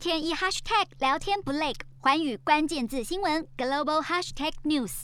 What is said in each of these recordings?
天一 hashtag 聊天不累，环宇关键字新闻 global hashtag news。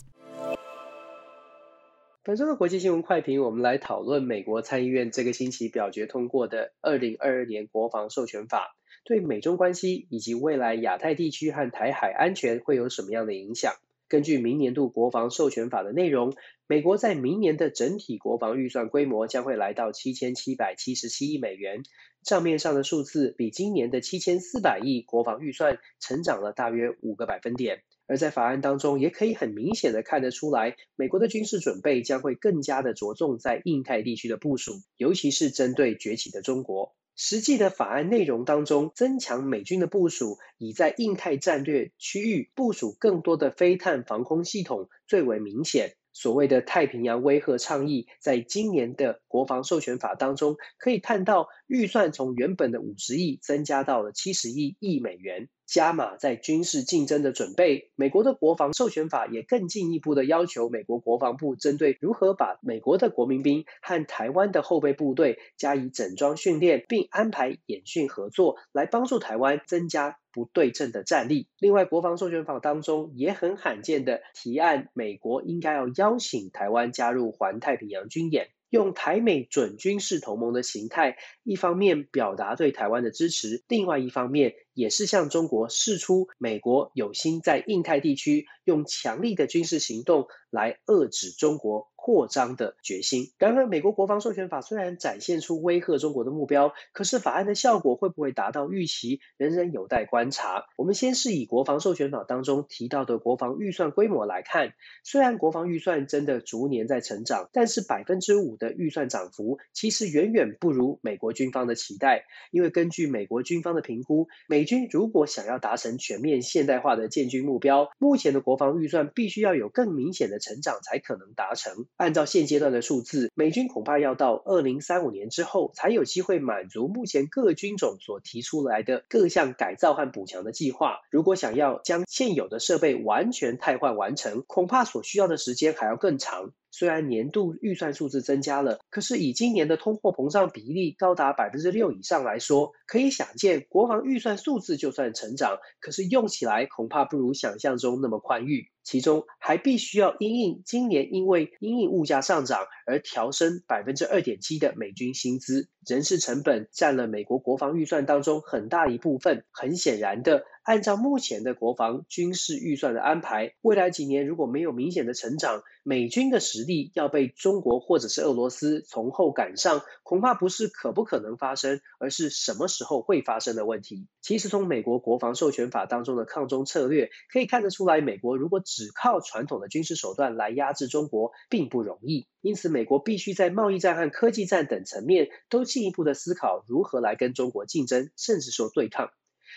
本周的国际新闻快评，我们来讨论美国参议院这个星期表决通过的二零二二年国防授权法，对美中关系以及未来亚太地区和台海安全会有什么样的影响？根据明年度国防授权法的内容，美国在明年的整体国防预算规模将会来到七千七百七十七亿美元，账面上的数字比今年的七千四百亿国防预算成长了大约五个百分点。而在法案当中，也可以很明显的看得出来，美国的军事准备将会更加的着重在印太地区的部署，尤其是针对崛起的中国。实际的法案内容当中，增强美军的部署，以在印太战略区域部署更多的非弹防空系统最为明显。所谓的太平洋威慑倡议，在今年的国防授权法当中，可以看到预算从原本的五十亿增加到了七十亿亿美元。加码在军事竞争的准备，美国的国防授权法也更进一步的要求美国国防部针对如何把美国的国民兵和台湾的后备部队加以整装训练，并安排演训合作，来帮助台湾增加不对称的战力。另外，国防授权法当中也很罕见的提案，美国应该要邀请台湾加入环太平洋军演。用台美准军事同盟的形态，一方面表达对台湾的支持，另外一方面也是向中国示出美国有心在印太地区用强力的军事行动来遏制中国扩张的决心。然而，美国国防授权法虽然展现出威吓中国的目标，可是法案的效果会不会达到预期，仍然有待观察。我们先是以国防授权法当中提到的国防预算规模来看，虽然国防预算真的逐年在成长，但是百分之五的预算涨幅其实远远不如美国军方的期待。因为根据美国军方的评估，美军如果想要达成全面现代化的建军目标，目前的国防预算必须要有更明显的成长才可能达成。按照现阶段的数字，美军恐怕要到二零三五年之后，才有机会满足目前各军种所提出来的各项改造和补强的计划。如果想要将现有的设备完全汰换完成，恐怕所需要的时间还要更长。虽然年度预算数字增加了，可是以今年的通货膨胀比例高达百分之六以上来说，可以想见，国防预算数字就算成长，可是用起来恐怕不如想象中那么宽裕。其中还必须要因应今年因为因应物价上涨而调升百分之二点七的美军薪资，人事成本占了美国国防预算当中很大一部分。很显然的，按照目前的国防军事预算的安排，未来几年如果没有明显的成长，美军的实力要被中国或者是俄罗斯从后赶上，恐怕不是可不可能发生，而是什么时候会发生的问题。其实从美国国防授权法当中的抗中策略可以看得出来，美国如果只靠传统的军事手段来压制中国并不容易，因此美国必须在贸易战和科技战等层面都进一步的思考如何来跟中国竞争，甚至说对抗。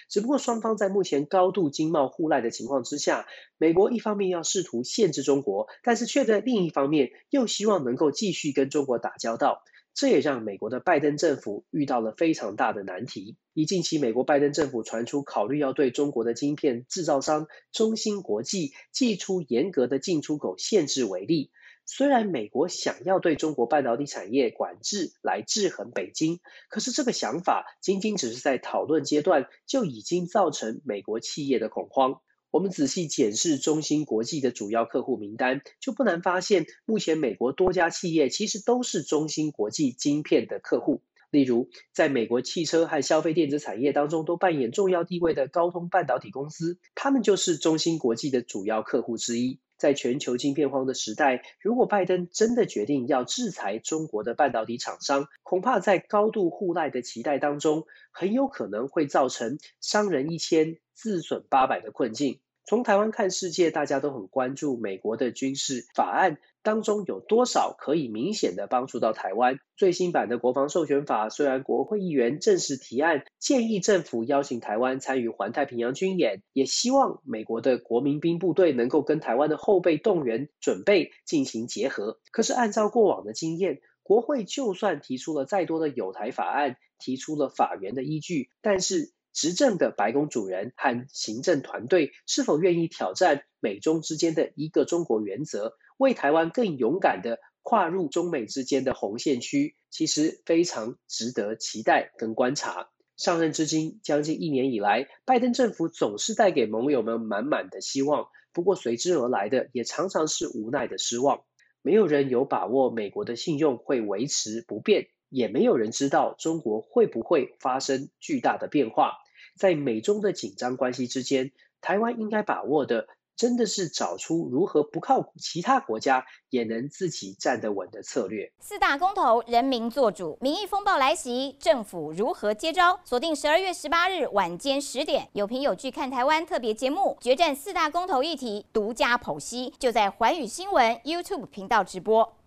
只不过双方在目前高度经贸互赖的情况之下，美国一方面要试图限制中国，但是却在另一方面又希望能够继续跟中国打交道。这也让美国的拜登政府遇到了非常大的难题。以近期美国拜登政府传出考虑要对中国的晶片制造商中芯国际祭出严格的进出口限制为例，虽然美国想要对中国半导体产业管制来制衡北京，可是这个想法仅仅只是在讨论阶段，就已经造成美国企业的恐慌。我们仔细检视中芯国际的主要客户名单，就不难发现，目前美国多家企业其实都是中芯国际晶片的客户。例如，在美国汽车和消费电子产业当中都扮演重要地位的高通半导体公司，他们就是中芯国际的主要客户之一。在全球晶片荒的时代，如果拜登真的决定要制裁中国的半导体厂商，恐怕在高度互赖的期待当中，很有可能会造成伤人一千，自损八百的困境。从台湾看世界，大家都很关注美国的军事法案当中有多少可以明显的帮助到台湾。最新版的国防授权法，虽然国会议员正式提案建议政府邀请台湾参与环太平洋军演，也希望美国的国民兵部队能够跟台湾的后备动员准备进行结合。可是按照过往的经验，国会就算提出了再多的有台法案，提出了法源的依据，但是执政的白宫主人和行政团队是否愿意挑战美中之间的一个中国原则，为台湾更勇敢地跨入中美之间的红线区，其实非常值得期待跟观察。上任至今将近一年以来，拜登政府总是带给盟友们满满的希望，不过随之而来的也常常是无奈的失望。没有人有把握美国的信用会维持不变，也没有人知道中国会不会发生巨大的变化。在美中的紧张关系之间，台湾应该把握的，真的是找出如何不靠其他国家也能自己站得稳的策略。四大公投，人民做主，民意风暴来袭，政府如何接招？锁定十二月十八日晚间十点，有凭有据看台湾特别节目，决战四大公投议题，独家剖析，就在环宇新闻 YouTube 频道直播。